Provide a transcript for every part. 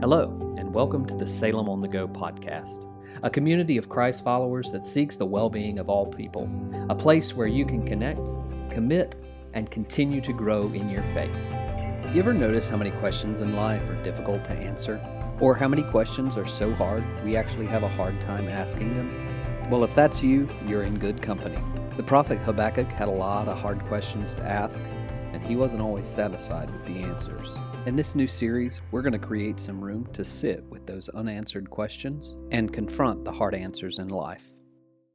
Hello, and welcome to the Salem on the Go podcast, a community of Christ followers that seeks the well being of all people, a place where you can connect, commit, and continue to grow in your faith. You ever notice how many questions in life are difficult to answer? Or how many questions are so hard we actually have a hard time asking them? Well, if that's you, you're in good company. The prophet Habakkuk had a lot of hard questions to ask, and he wasn't always satisfied with the answers. In this new series, we're going to create some room to sit with those unanswered questions and confront the hard answers in life.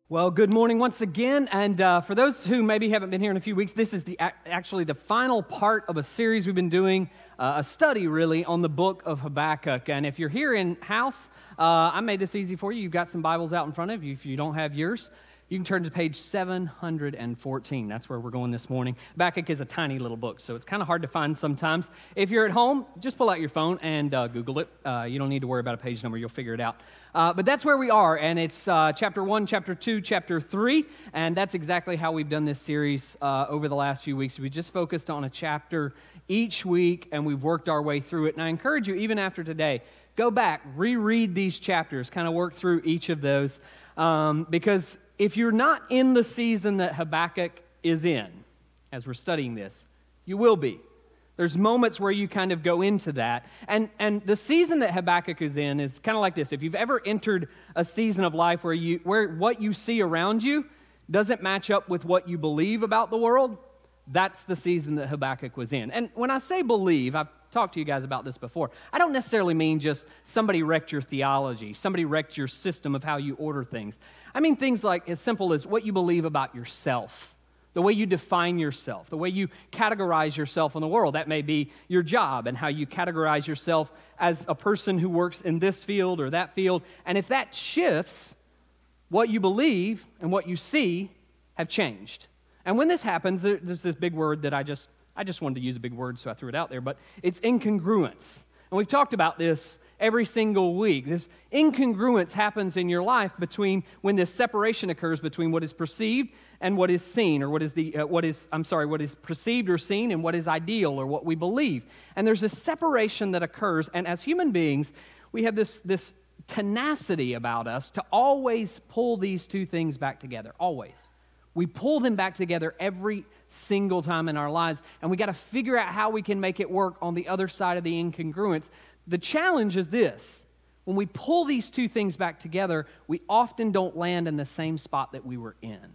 Well, good morning once again. And uh, for those who maybe haven't been here in a few weeks, this is the, actually the final part of a series we've been doing, uh, a study really on the book of Habakkuk. And if you're here in house, uh, I made this easy for you. You've got some Bibles out in front of you. If you don't have yours, you can turn to page 714. That's where we're going this morning. Habakkuk is a tiny little book, so it's kind of hard to find sometimes. If you're at home, just pull out your phone and uh, Google it. Uh, you don't need to worry about a page number, you'll figure it out. Uh, but that's where we are, and it's uh, chapter 1, chapter 2, chapter 3, and that's exactly how we've done this series uh, over the last few weeks. We just focused on a chapter each week, and we've worked our way through it. And I encourage you, even after today, go back, reread these chapters, kind of work through each of those. Um, because if you're not in the season that Habakkuk is in, as we're studying this, you will be. There's moments where you kind of go into that. And, and the season that Habakkuk is in is kind of like this. If you've ever entered a season of life where, you, where what you see around you doesn't match up with what you believe about the world, that's the season that Habakkuk was in. And when I say believe, I've talked to you guys about this before. I don't necessarily mean just somebody wrecked your theology, somebody wrecked your system of how you order things. I mean things like as simple as what you believe about yourself, the way you define yourself, the way you categorize yourself in the world. That may be your job and how you categorize yourself as a person who works in this field or that field. And if that shifts, what you believe and what you see have changed. And when this happens, there's this big word that I just I just wanted to use a big word, so I threw it out there, but it's incongruence. And we've talked about this every single week. This incongruence happens in your life between when this separation occurs between what is perceived and what is seen, or what is the uh, what is I'm sorry, what is perceived or seen and what is ideal or what we believe. And there's this separation that occurs, and as human beings, we have this this tenacity about us to always pull these two things back together. Always. We pull them back together every single time in our lives, and we got to figure out how we can make it work on the other side of the incongruence. The challenge is this when we pull these two things back together, we often don't land in the same spot that we were in.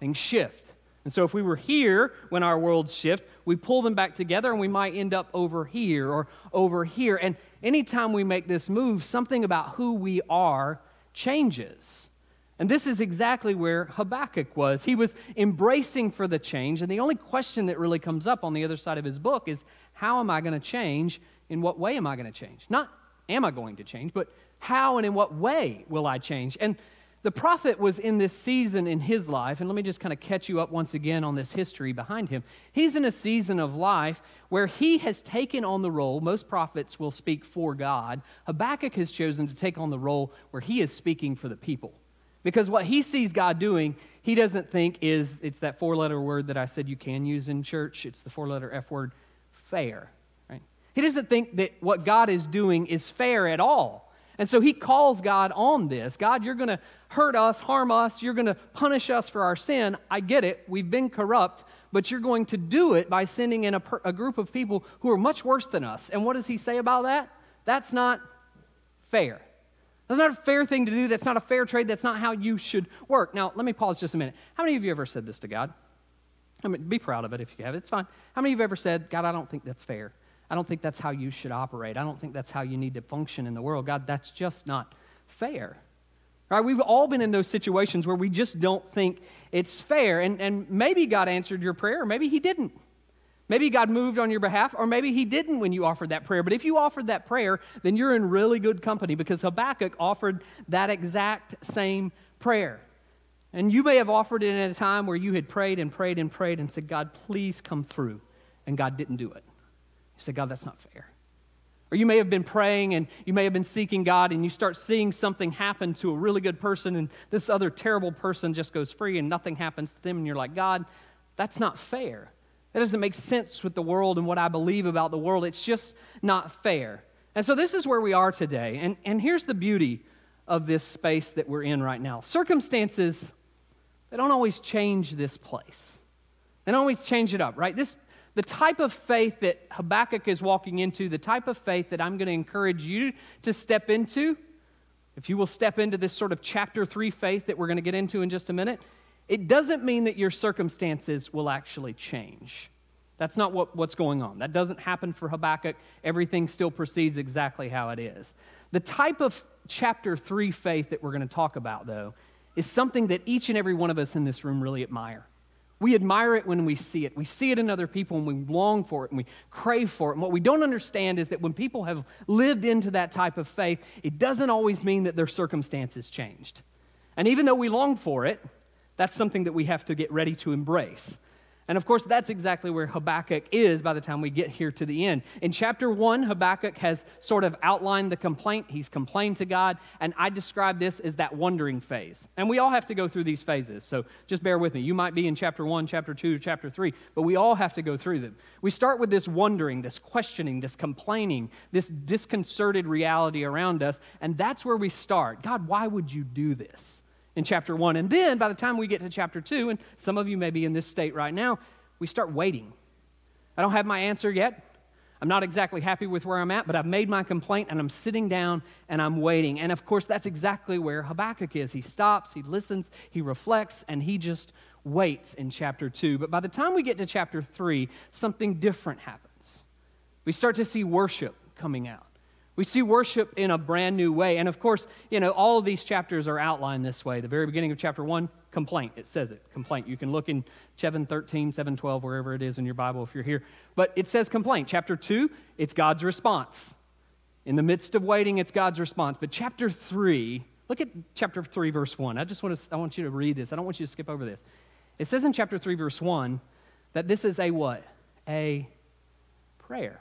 Things shift. And so, if we were here when our worlds shift, we pull them back together and we might end up over here or over here. And anytime we make this move, something about who we are changes. And this is exactly where Habakkuk was. He was embracing for the change. And the only question that really comes up on the other side of his book is how am I going to change? In what way am I going to change? Not am I going to change, but how and in what way will I change? And the prophet was in this season in his life, and let me just kind of catch you up once again on this history behind him. He's in a season of life where he has taken on the role. Most prophets will speak for God. Habakkuk has chosen to take on the role where he is speaking for the people. Because what he sees God doing, he doesn't think is, it's that four letter word that I said you can use in church. It's the four letter F word, fair. Right? He doesn't think that what God is doing is fair at all. And so he calls God on this God, you're going to hurt us, harm us, you're going to punish us for our sin. I get it. We've been corrupt, but you're going to do it by sending in a, per, a group of people who are much worse than us. And what does he say about that? That's not fair. That's not a fair thing to do. That's not a fair trade. That's not how you should work. Now, let me pause just a minute. How many of you ever said this to God? I mean, be proud of it if you have it. It's fine. How many of you ever said, God, I don't think that's fair. I don't think that's how you should operate. I don't think that's how you need to function in the world. God, that's just not fair. Right? We've all been in those situations where we just don't think it's fair. And, and maybe God answered your prayer, or maybe He didn't. Maybe God moved on your behalf, or maybe He didn't when you offered that prayer. But if you offered that prayer, then you're in really good company because Habakkuk offered that exact same prayer. And you may have offered it at a time where you had prayed and prayed and prayed and said, God, please come through. And God didn't do it. You said, God, that's not fair. Or you may have been praying and you may have been seeking God and you start seeing something happen to a really good person and this other terrible person just goes free and nothing happens to them. And you're like, God, that's not fair. That doesn't make sense with the world and what I believe about the world. It's just not fair. And so this is where we are today. And, and here's the beauty of this space that we're in right now circumstances, they don't always change this place, they don't always change it up, right? This, the type of faith that Habakkuk is walking into, the type of faith that I'm going to encourage you to step into, if you will step into this sort of chapter three faith that we're going to get into in just a minute, it doesn't mean that your circumstances will actually change. That's not what, what's going on. That doesn't happen for Habakkuk. Everything still proceeds exactly how it is. The type of chapter 3 faith that we're going to talk about, though, is something that each and every one of us in this room really admire. We admire it when we see it. We see it in other people and we long for it and we crave for it. And what we don't understand is that when people have lived into that type of faith, it doesn't always mean that their circumstances changed. And even though we long for it, that's something that we have to get ready to embrace. And of course, that's exactly where Habakkuk is by the time we get here to the end. In chapter one, Habakkuk has sort of outlined the complaint. He's complained to God, and I describe this as that wondering phase. And we all have to go through these phases, so just bear with me. You might be in chapter one, chapter two, chapter three, but we all have to go through them. We start with this wondering, this questioning, this complaining, this disconcerted reality around us, and that's where we start. God, why would you do this? In chapter one. And then by the time we get to chapter two, and some of you may be in this state right now, we start waiting. I don't have my answer yet. I'm not exactly happy with where I'm at, but I've made my complaint and I'm sitting down and I'm waiting. And of course, that's exactly where Habakkuk is. He stops, he listens, he reflects, and he just waits in chapter two. But by the time we get to chapter three, something different happens. We start to see worship coming out. We see worship in a brand new way. And of course, you know, all of these chapters are outlined this way. The very beginning of chapter 1, complaint. It says it, complaint. You can look in 713, 712, wherever it is in your Bible if you're here. But it says complaint. Chapter 2, it's God's response. In the midst of waiting, it's God's response. But chapter 3, look at chapter 3, verse 1. I just want to, I want you to read this. I don't want you to skip over this. It says in chapter 3, verse 1, that this is a what? A prayer.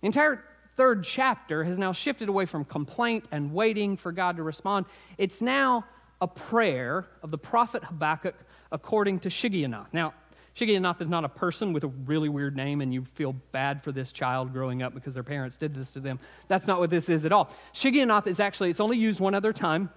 The entire third chapter has now shifted away from complaint and waiting for God to respond. It's now a prayer of the prophet Habakkuk according to Shigionoth. Now, Shigionoth is not a person with a really weird name, and you feel bad for this child growing up because their parents did this to them. That's not what this is at all. Shigionoth is actually, it's only used one other time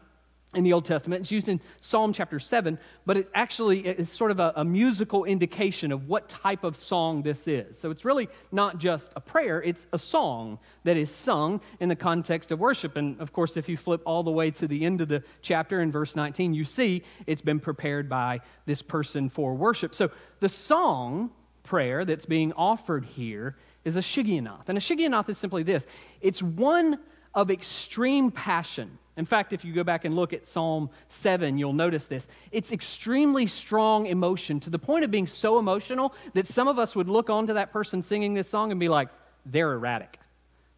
in the Old Testament. It's used in Psalm chapter 7, but it actually is sort of a, a, musical indication of what type of song this is. So it's really not just a prayer, it's a song that is sung in the context of worship. And of course, if you flip all the way to the end of the chapter in verse 19, you see it's been prepared by this person for worship. So the song prayer that's being offered here is a shigionoth. And a shigionoth is simply this it's one of extreme passion in fact, if you go back and look at Psalm 7, you'll notice this. It's extremely strong emotion to the point of being so emotional that some of us would look onto that person singing this song and be like, they're erratic.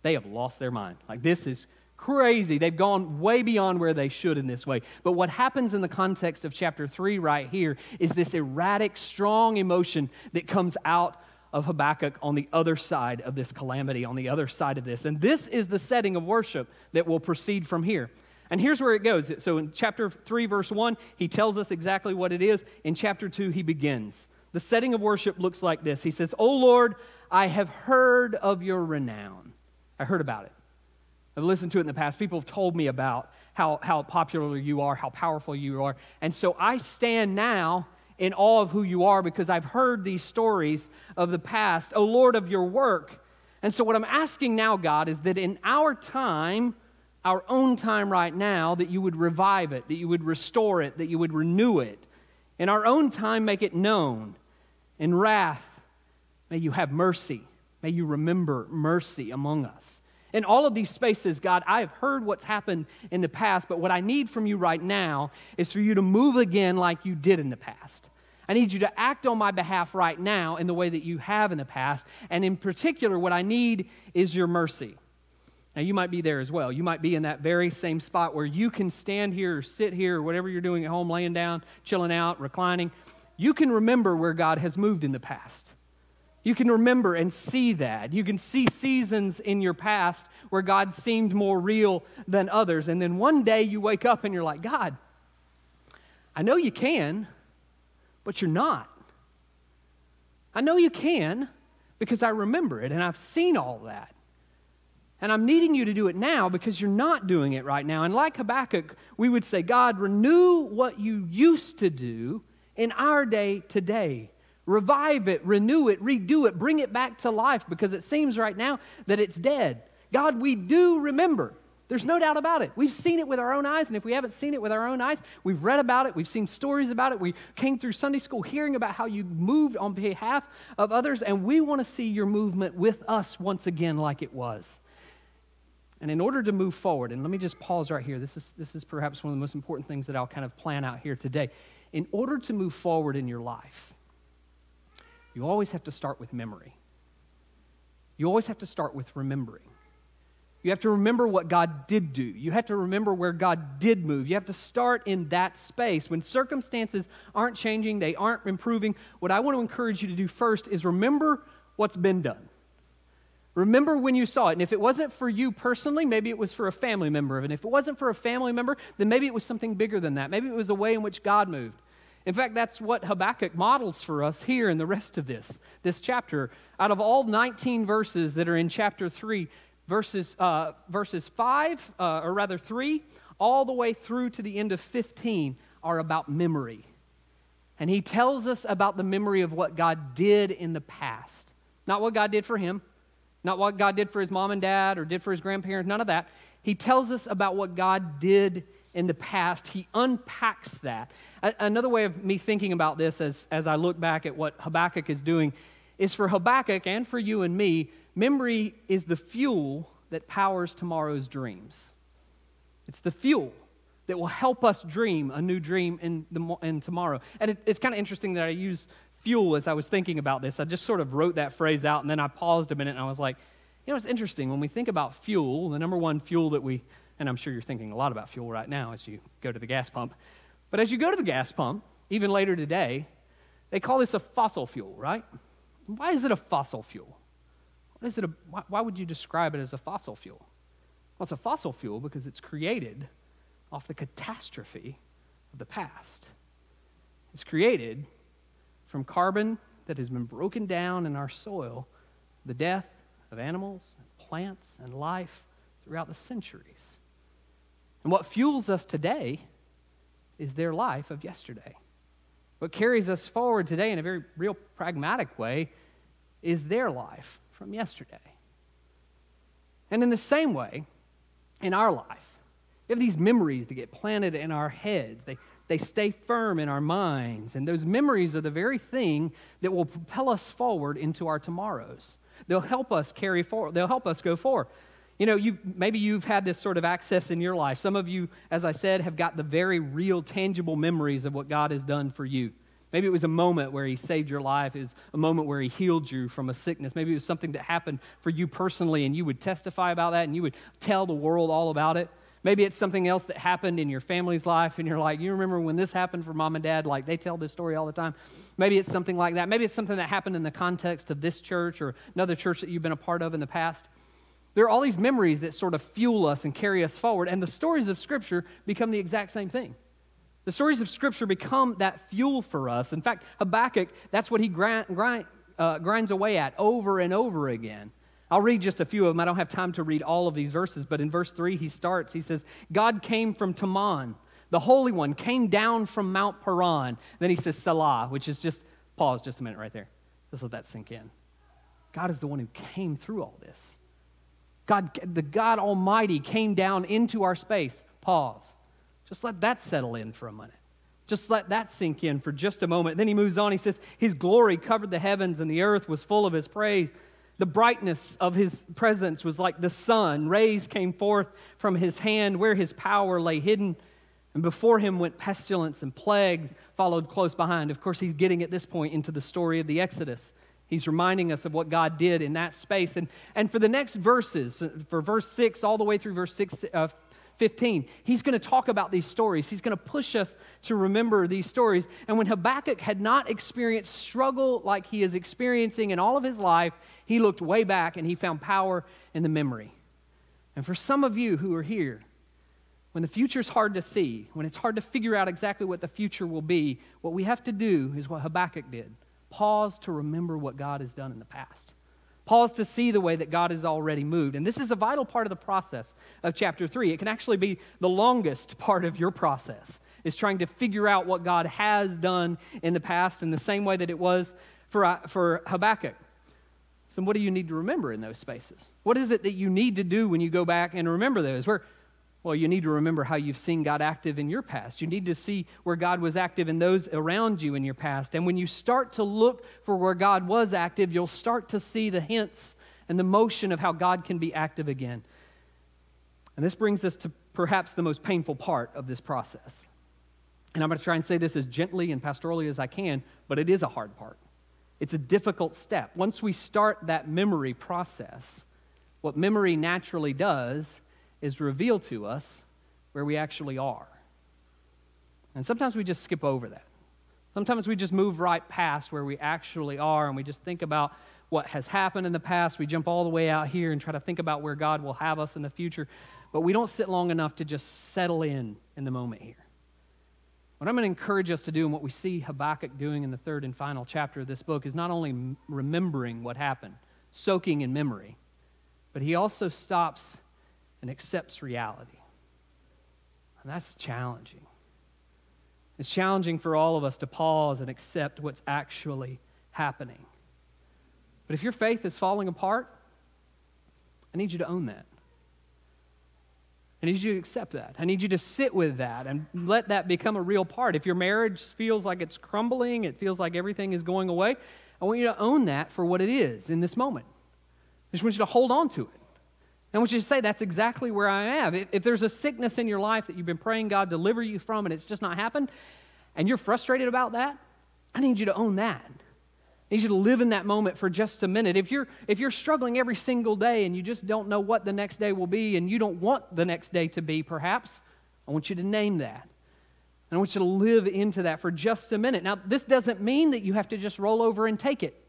They have lost their mind. Like, this is crazy. They've gone way beyond where they should in this way. But what happens in the context of chapter 3 right here is this erratic, strong emotion that comes out of Habakkuk on the other side of this calamity, on the other side of this. And this is the setting of worship that will proceed from here. And here's where it goes. So in chapter 3, verse 1, he tells us exactly what it is. In chapter 2, he begins. The setting of worship looks like this He says, O Lord, I have heard of your renown. I heard about it. I've listened to it in the past. People have told me about how, how popular you are, how powerful you are. And so I stand now in awe of who you are because I've heard these stories of the past, O Lord, of your work. And so what I'm asking now, God, is that in our time, our own time right now, that you would revive it, that you would restore it, that you would renew it. In our own time, make it known. In wrath, may you have mercy. May you remember mercy among us. In all of these spaces, God, I have heard what's happened in the past, but what I need from you right now is for you to move again like you did in the past. I need you to act on my behalf right now in the way that you have in the past. And in particular, what I need is your mercy. Now, you might be there as well. You might be in that very same spot where you can stand here or sit here or whatever you're doing at home, laying down, chilling out, reclining. You can remember where God has moved in the past. You can remember and see that. You can see seasons in your past where God seemed more real than others. And then one day you wake up and you're like, God, I know you can, but you're not. I know you can because I remember it and I've seen all that. And I'm needing you to do it now because you're not doing it right now. And like Habakkuk, we would say, God, renew what you used to do in our day today. Revive it, renew it, redo it, bring it back to life because it seems right now that it's dead. God, we do remember. There's no doubt about it. We've seen it with our own eyes, and if we haven't seen it with our own eyes, we've read about it, we've seen stories about it. We came through Sunday school hearing about how you moved on behalf of others, and we want to see your movement with us once again like it was. And in order to move forward, and let me just pause right here. This is, this is perhaps one of the most important things that I'll kind of plan out here today. In order to move forward in your life, you always have to start with memory. You always have to start with remembering. You have to remember what God did do. You have to remember where God did move. You have to start in that space. When circumstances aren't changing, they aren't improving, what I want to encourage you to do first is remember what's been done. Remember when you saw it. And if it wasn't for you personally, maybe it was for a family member. And if it wasn't for a family member, then maybe it was something bigger than that. Maybe it was a way in which God moved. In fact, that's what Habakkuk models for us here in the rest of this, this chapter. Out of all 19 verses that are in chapter 3, verses, uh, verses 5, uh, or rather 3, all the way through to the end of 15 are about memory. And he tells us about the memory of what God did in the past. Not what God did for him, not what God did for his mom and dad or did for his grandparents, none of that. He tells us about what God did in the past. He unpacks that. another way of me thinking about this as, as I look back at what Habakkuk is doing is for Habakkuk and for you and me Memory is the fuel that powers tomorrow's dreams. It's the fuel that will help us dream a new dream in, the, in tomorrow. And it, it's kind of interesting that I use fuel as I was thinking about this. I just sort of wrote that phrase out and then I paused a minute and I was like, you know, it's interesting. When we think about fuel, the number one fuel that we, and I'm sure you're thinking a lot about fuel right now as you go to the gas pump, but as you go to the gas pump, even later today, they call this a fossil fuel, right? Why is it a fossil fuel? What is it a, why, why would you describe it as a fossil fuel? Well, it's a fossil fuel because it's created off the catastrophe of the past. It's created from carbon that has been broken down in our soil, the death of animals, and plants, and life throughout the centuries. And what fuels us today is their life of yesterday. What carries us forward today in a very real pragmatic way is their life from yesterday. And in the same way, in our life, we have these memories that get planted in our heads. They, they stay firm in our minds. And those memories are the very thing that will propel us forward into our tomorrows. They'll help us carry forward, they'll help us go forward. You know, you, maybe you've had this sort of access in your life. Some of you, as I said, have got the very real, tangible memories of what God has done for you. Maybe it was a moment where He saved your life. Was a moment where He healed you from a sickness. Maybe it was something that happened for you personally, and you would testify about that and you would tell the world all about it. Maybe it's something else that happened in your family's life, and you're like, you remember when this happened for mom and dad? Like, they tell this story all the time. Maybe it's something like that. Maybe it's something that happened in the context of this church or another church that you've been a part of in the past. There are all these memories that sort of fuel us and carry us forward, and the stories of Scripture become the exact same thing. The stories of Scripture become that fuel for us. In fact, Habakkuk, that's what he grind, grind, uh, grinds away at over and over again. I'll read just a few of them. I don't have time to read all of these verses, but in verse 3, he starts. He says, God came from Teman, The Holy One came down from Mount Paran. Then he says, Selah, which is just, pause just a minute right there. Just let that sink in. God is the one who came through all this. God, the God Almighty came down into our space. Pause. Just let that settle in for a minute. Just let that sink in for just a moment. Then he moves on. He says, His glory covered the heavens, and the earth was full of His praise. The brightness of His presence was like the sun. Rays came forth from His hand where His power lay hidden. And before Him went pestilence and plague, followed close behind. Of course, He's getting at this point into the story of the Exodus. He's reminding us of what God did in that space. And, and for the next verses, for verse 6 all the way through verse 6, uh, 15. He's going to talk about these stories. He's going to push us to remember these stories. And when Habakkuk had not experienced struggle like he is experiencing in all of his life, he looked way back and he found power in the memory. And for some of you who are here, when the future's hard to see, when it's hard to figure out exactly what the future will be, what we have to do is what Habakkuk did pause to remember what God has done in the past. Pause to see the way that God has already moved. And this is a vital part of the process of chapter 3. It can actually be the longest part of your process, is trying to figure out what God has done in the past in the same way that it was for, uh, for Habakkuk. So, what do you need to remember in those spaces? What is it that you need to do when you go back and remember those? Where well, you need to remember how you've seen God active in your past. You need to see where God was active in those around you in your past. And when you start to look for where God was active, you'll start to see the hints and the motion of how God can be active again. And this brings us to perhaps the most painful part of this process. And I'm going to try and say this as gently and pastorally as I can, but it is a hard part. It's a difficult step. Once we start that memory process, what memory naturally does is reveal to us where we actually are. And sometimes we just skip over that. Sometimes we just move right past where we actually are and we just think about what has happened in the past. We jump all the way out here and try to think about where God will have us in the future. But we don't sit long enough to just settle in in the moment here. What I'm going to encourage us to do and what we see Habakkuk doing in the third and final chapter of this book is not only remembering what happened, soaking in memory, but he also stops and accepts reality. And that's challenging. It's challenging for all of us to pause and accept what's actually happening. But if your faith is falling apart, I need you to own that. I need you to accept that. I need you to sit with that and let that become a real part. If your marriage feels like it's crumbling, it feels like everything is going away, I want you to own that for what it is in this moment. I just want you to hold on to it. I want you to say, that's exactly where I am. If, if there's a sickness in your life that you've been praying God deliver you from and it's just not happened, and you're frustrated about that, I need you to own that. I need you to live in that moment for just a minute. If you're, if you're struggling every single day and you just don't know what the next day will be and you don't want the next day to be, perhaps, I want you to name that. And I want you to live into that for just a minute. Now, this doesn't mean that you have to just roll over and take it.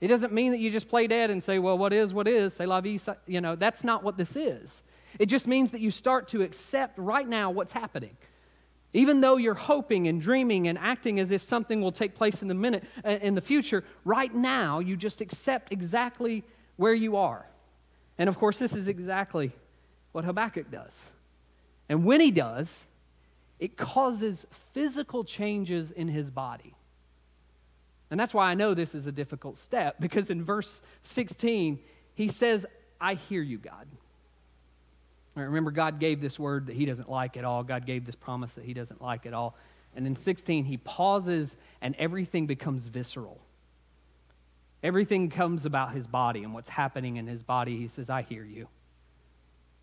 It doesn't mean that you just play dead and say, well, what is, what is, say la vie, you know, that's not what this is. It just means that you start to accept right now what's happening. Even though you're hoping and dreaming and acting as if something will take place in the minute uh, in the future, right now you just accept exactly where you are. And of course, this is exactly what Habakkuk does. And when he does, it causes physical changes in his body. And that's why I know this is a difficult step, because in verse 16, he says, I hear you, God. remember, God gave this word that he doesn't like at all. God gave this promise that he doesn't like at all. And in 16, he pauses and everything becomes visceral. Everything comes about his body and what's happening in his body. He says, I hear you.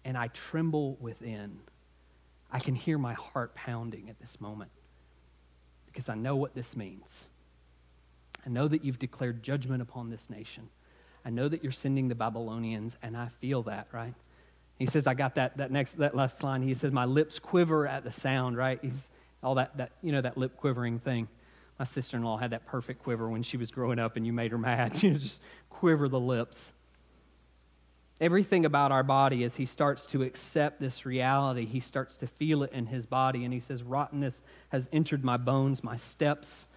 And I tremble within. I can hear my heart pounding at this moment because I know what this means. I know that you've declared judgment upon this nation. I know that you're sending the Babylonians, and I feel that, right? He says, I got that, that next, that last line. He says, my lips quiver at the sound, right? He's all that, that, you know, that lip quivering thing. My sister-in-law had that perfect quiver when she was growing up and you made her mad. You just quiver the lips. Everything about our body, as he starts to accept this reality, he starts to feel it in his body. And he says, Rottenness has entered my bones, my steps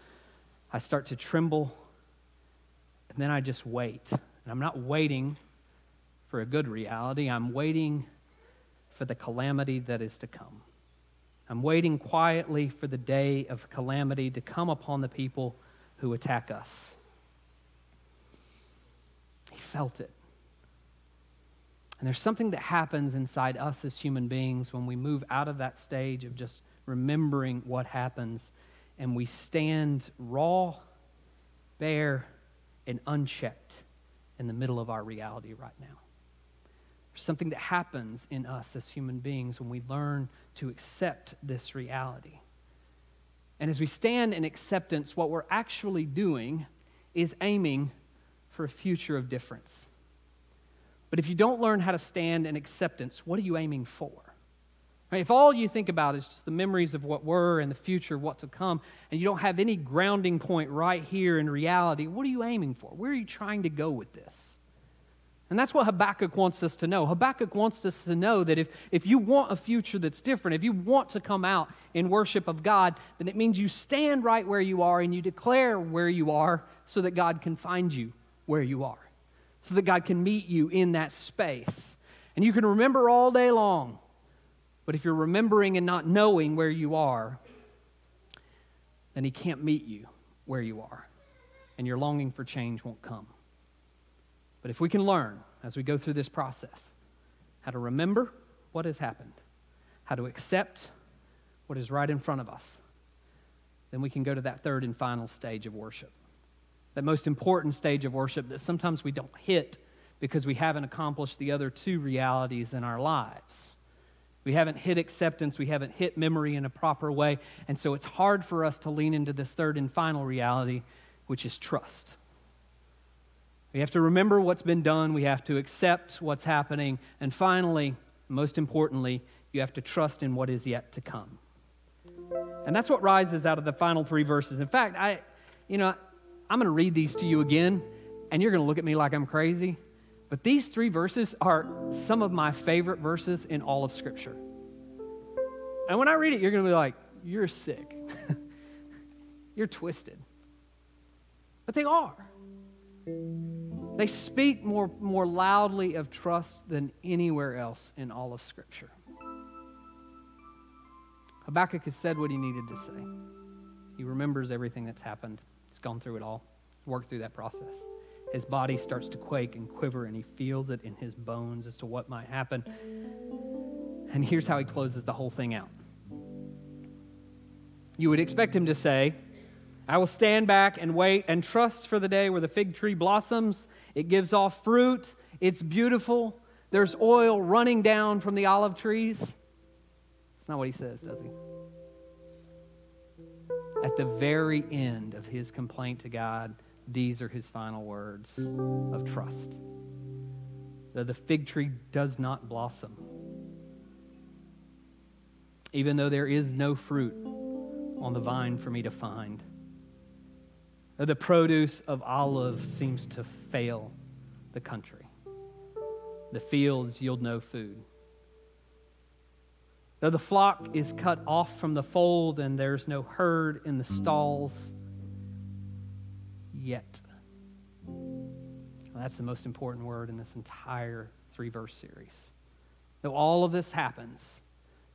I start to tremble, and then I just wait. And I'm not waiting for a good reality, I'm waiting for the calamity that is to come. I'm waiting quietly for the day of calamity to come upon the people who attack us. He felt it. And there's something that happens inside us as human beings when we move out of that stage of just remembering what happens and we stand raw, bare, and unchecked in the middle of our reality right now. There's something that happens in us as human beings when we learn to accept this reality. And as we stand in acceptance, what we're actually doing is aiming for a future of difference. But if you don't learn how to stand in acceptance, what are you aiming for? If all you think about is just the memories of what were and the future, what to come, and you don't have any grounding point right here in reality, what are you aiming for? Where are you trying to go with this? And that's what Habakkuk wants us to know. Habakkuk wants us to know that if, if you want a future that's different, if you want to come out in worship of God, then it means you stand right where you are and you declare where you are so that God can find you where you are. so that God can meet you in that space. And you can remember all day long, but if you're remembering and not knowing where you are, then He can't meet you where you are, and your longing for change won't come. But if we can learn as we go through this process how to remember what has happened, how to accept what is right in front of us, then we can go to that third and final stage of worship. That most important stage of worship that sometimes we don't hit because we haven't accomplished the other two realities in our lives. We haven't hit acceptance, we haven't hit memory in a proper way, and so it's hard for us to lean into this third and final reality, which is trust. We have to remember what's been done, we have to accept what's happening, and finally, most importantly, you have to trust in what is yet to come. And that's what rises out of the final three verses. In fact, I, you know, I'm going to read these to you again, and you're going to look at me like I'm crazy. But these three verses are some of my favorite verses in all of Scripture. And when I read it, you're going to be like, you're sick. you're twisted. But they are. They speak more, more loudly of trust than anywhere else in all of Scripture. Habakkuk has said what he needed to say. He remembers everything that's happened. He's gone through it all, worked through that process. His body starts to quake and quiver, and he feels it in his bones as to what might happen. And here's how he closes the whole thing out. You would expect him to say, I will stand back and wait and trust for the day where the fig tree blossoms. It gives off fruit. It's beautiful. There's oil running down from the olive trees. That's not what he says, does he? At the very end of his complaint to God, these are his final words of trust. That the fig tree does not blossom, even though there is no fruit on the vine for me to find. Though the produce of olive seems to fail the country, the fields yield no food. Though the flock is cut off from the fold and there's no herd in the stalls, yet. Well, that's the most important word in this entire three verse series. Though all of this happens,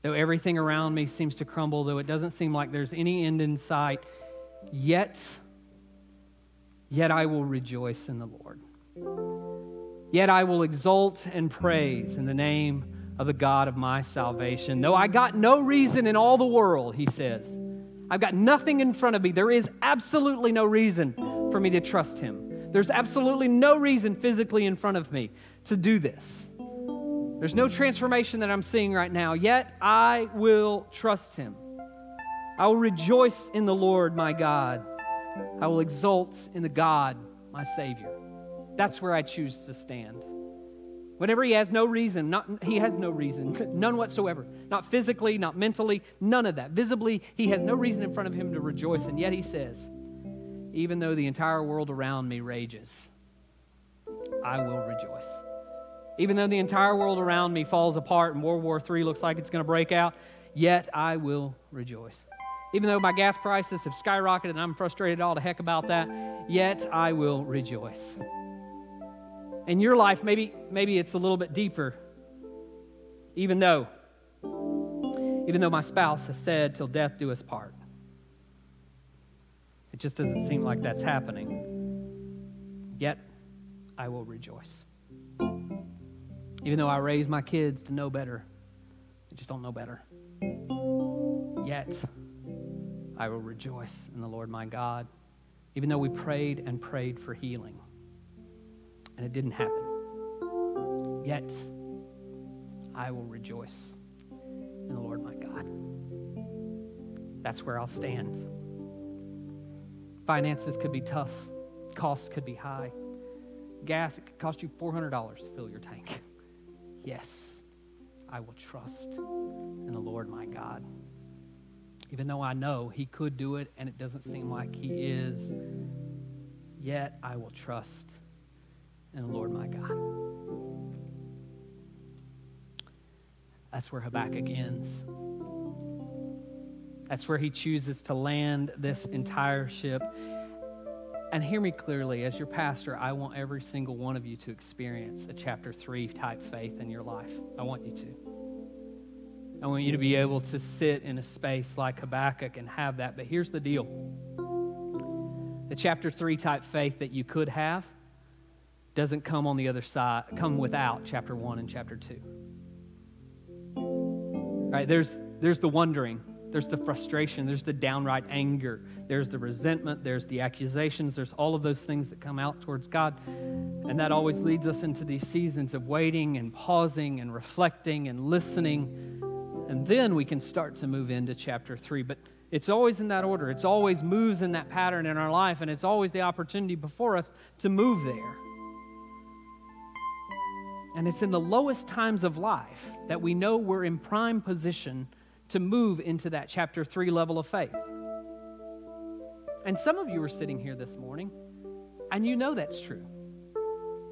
though everything around me seems to crumble, though it doesn't seem like there's any end in sight, yet, yet I will rejoice in the Lord. Yet I will exult and praise in the name of the God of my salvation. Though I got no reason in all the world, he says. I've got nothing in front of me. There is absolutely no reason for me to trust him. There's absolutely no reason physically in front of me to do this. There's no transformation that I'm seeing right now, yet I will trust him. I will rejoice in the Lord my God. I will exult in the God my Savior. That's where I choose to stand. Whenever he has no reason, not, he has no reason, none whatsoever. Not physically, not mentally, none of that. Visibly, he has no reason in front of him to rejoice. And yet he says, even though the entire world around me rages, I will rejoice. Even though the entire world around me falls apart and World War III looks like it's going to break out, yet I will rejoice. Even though my gas prices have skyrocketed and I'm frustrated all the heck about that, yet I will rejoice. In your life, maybe, maybe it's a little bit deeper. Even though, even though my spouse has said, till death do us part. It just doesn't seem like that's happening. Yet, I will rejoice. Even though I raised my kids to know better, they just don't know better. Yet, I will rejoice in the Lord my God. Even though we prayed and prayed for healing, and it didn't happen. Yet, I will rejoice in the Lord my God. That's where I'll stand. Finances could be tough, costs could be high. Gas, it could cost you $400 to fill your tank. yes, I will trust in the Lord my God. Even though I know He could do it and it doesn't seem like He is, yet I will trust in the Lord my God. That's where Habakkuk ends. That's where he chooses to land this entire ship. And hear me clearly, as your pastor, I want every single one of you to experience a chapter three type faith in your life. I want you to. I want you to be able to sit in a space like Habakkuk and have that. But here's the deal the chapter three type faith that you could have doesn't come on the other side, come without chapter one and chapter two. Right? There's, there's the wondering, there's the frustration, there's the downright anger, there's the resentment, there's the accusations, there's all of those things that come out towards God. And that always leads us into these seasons of waiting and pausing and reflecting and listening. And then we can start to move into chapter three. But it's always in that order. It's always moves in that pattern in our life, and it's always the opportunity before us to move there. And it's in the lowest times of life that we know we're in prime position to move into that chapter 3 level of faith. And some of you are sitting here this morning, and you know that's true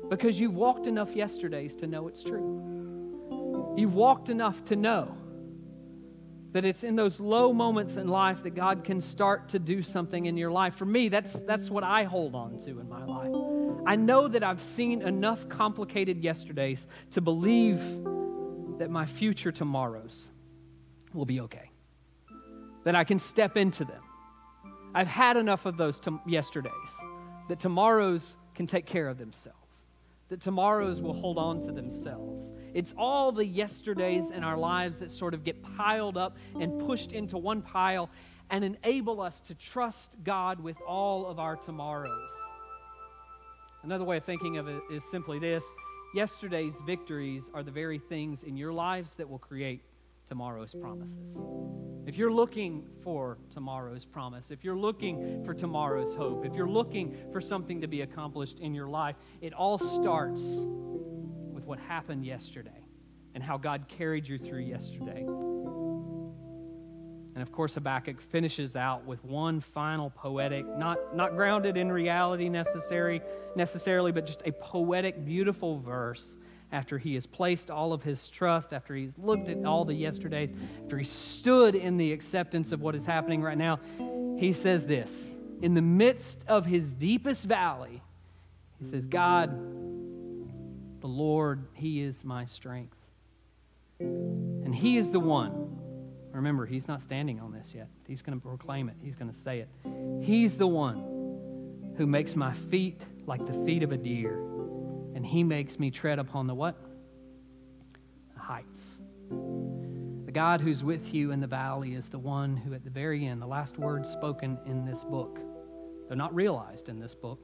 because you've walked enough yesterdays to know it's true. You've walked enough to know that it's in those low moments in life that God can start to do something in your life. For me, that's, that's what I hold on to in my life. I know that I've seen enough complicated yesterdays to believe that my future tomorrows will be okay, that I can step into them. I've had enough of those to- yesterdays that tomorrows can take care of themselves that tomorrows will hold on to themselves. It's all the yesterdays in our lives that sort of get piled up and pushed into one pile and enable us to trust God with all of our tomorrows. Another way of thinking of it is simply this yesterday's victories are the very things in your lives that will create tomorrow's promises. If you're looking for tomorrow's promise, if you're looking for tomorrow's hope, if you're looking for something to be accomplished in your life, it all starts with what happened yesterday and how God carried you through yesterday. And of course, Habakkuk finishes out with one final poetic, not, not grounded in reality necessary, necessarily, but just a poetic, beautiful verse after he has placed all of his trust, after he's looked at all the yesterdays, after he stood in the acceptance of what is happening right now, he says this In the midst of his deepest valley, he says, God, the Lord, he is my strength. And he is the one. Remember, he's not standing on this yet. He's going to proclaim it, he's going to say it. He's the one who makes my feet like the feet of a deer he makes me tread upon the what? The heights. The God who's with you in the valley is the one who, at the very end, the last words spoken in this book, though not realized in this book,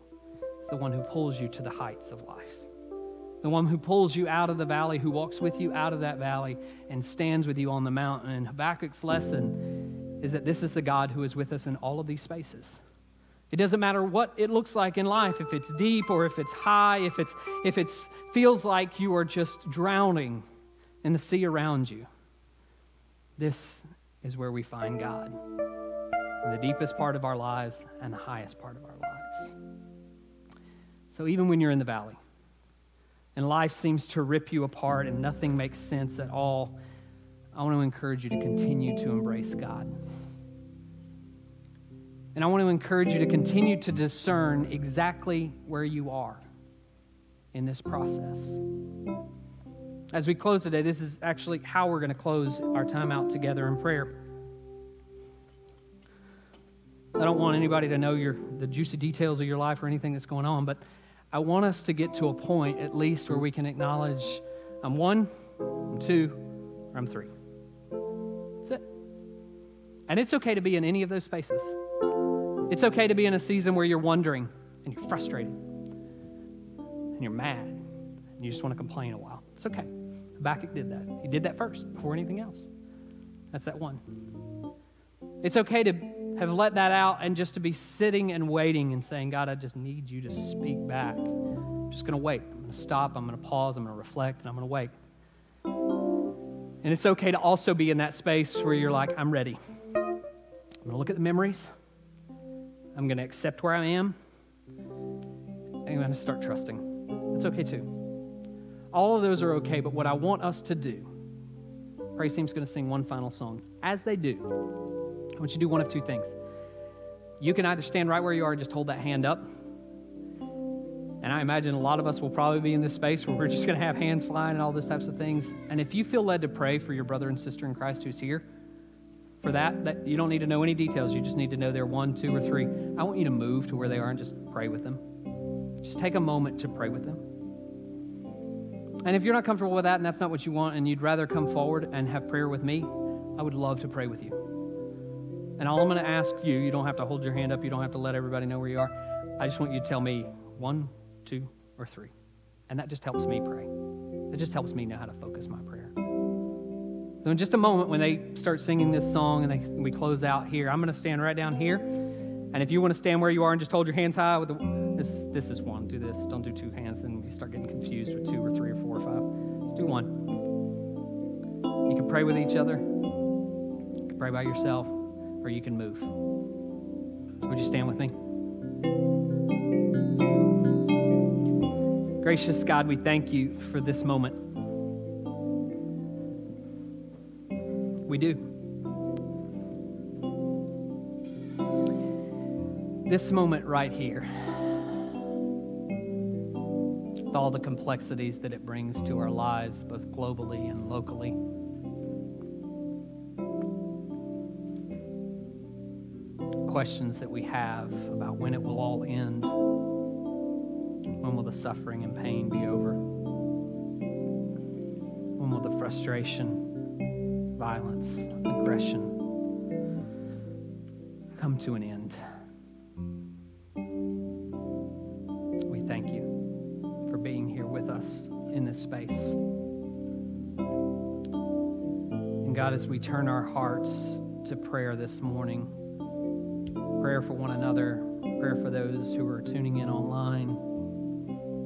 is the one who pulls you to the heights of life. The one who pulls you out of the valley, who walks with you out of that valley and stands with you on the mountain. And Habakkuk's lesson is that this is the God who is with us in all of these spaces. It doesn't matter what it looks like in life, if it's deep or if it's high, if it's if it feels like you are just drowning in the sea around you. This is where we find God. In the deepest part of our lives and the highest part of our lives. So even when you're in the valley and life seems to rip you apart and nothing makes sense at all, I want to encourage you to continue to embrace God. And I want to encourage you to continue to discern exactly where you are in this process. As we close today, this is actually how we're going to close our time out together in prayer. I don't want anybody to know your, the juicy details of your life or anything that's going on, but I want us to get to a point, at least, where we can acknowledge I'm one, I'm two, or I'm three. That's it. And it's okay to be in any of those spaces. It's okay to be in a season where you're wondering and you're frustrated and you're mad and you just want to complain a while. It's okay. Habakkuk did that. He did that first before anything else. That's that one. It's okay to have let that out and just to be sitting and waiting and saying, God, I just need you to speak back. I'm just going to wait. I'm going to stop. I'm going to pause. I'm going to reflect and I'm going to wait. And it's okay to also be in that space where you're like, I'm ready. I'm going to look at the memories. I'm going to accept where I am. And I'm going to start trusting. It's okay too. All of those are okay, but what I want us to do, praise team's going to sing one final song. As they do, I want you to do one of two things. You can either stand right where you are and just hold that hand up, And I imagine a lot of us will probably be in this space where we're just going to have hands flying and all those types of things. And if you feel led to pray for your brother and sister in Christ who's here, for that, that you don't need to know any details. You just need to know they're one, two, or three. I want you to move to where they are and just pray with them. Just take a moment to pray with them. And if you're not comfortable with that and that's not what you want and you'd rather come forward and have prayer with me, I would love to pray with you. And all I'm going to ask you, you don't have to hold your hand up, you don't have to let everybody know where you are. I just want you to tell me one, two, or three. And that just helps me pray. It just helps me know how to focus my prayer. So in just a moment, when they start singing this song and they, we close out here, I'm going to stand right down here. And if you want to stand where you are and just hold your hands high with the, this, this is one. Do this. Don't do two hands. Then you start getting confused with two or three or four or five. Let's do one. You can pray with each other. You can pray by yourself, or you can move. Would you stand with me? Gracious God, we thank you for this moment. We do. This moment right here, with all the complexities that it brings to our lives, both globally and locally. Questions that we have about when it will all end. When will the suffering and pain be over? When will the frustration violence, aggression come to an end. We thank you for being here with us in this space. And God, as we turn our hearts to prayer this morning, prayer for one another, prayer for those who are tuning in online,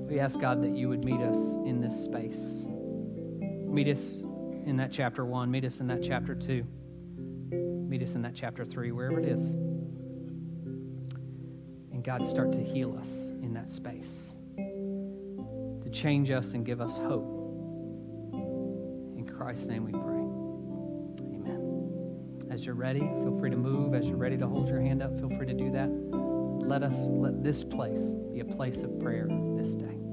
we ask God that you would meet us in this space. Meet us in that chapter one, meet us in that chapter two, meet us in that chapter three, wherever it is. And God, start to heal us in that space, to change us and give us hope. In Christ's name we pray. Amen. As you're ready, feel free to move. As you're ready to hold your hand up, feel free to do that. Let us let this place be a place of prayer this day.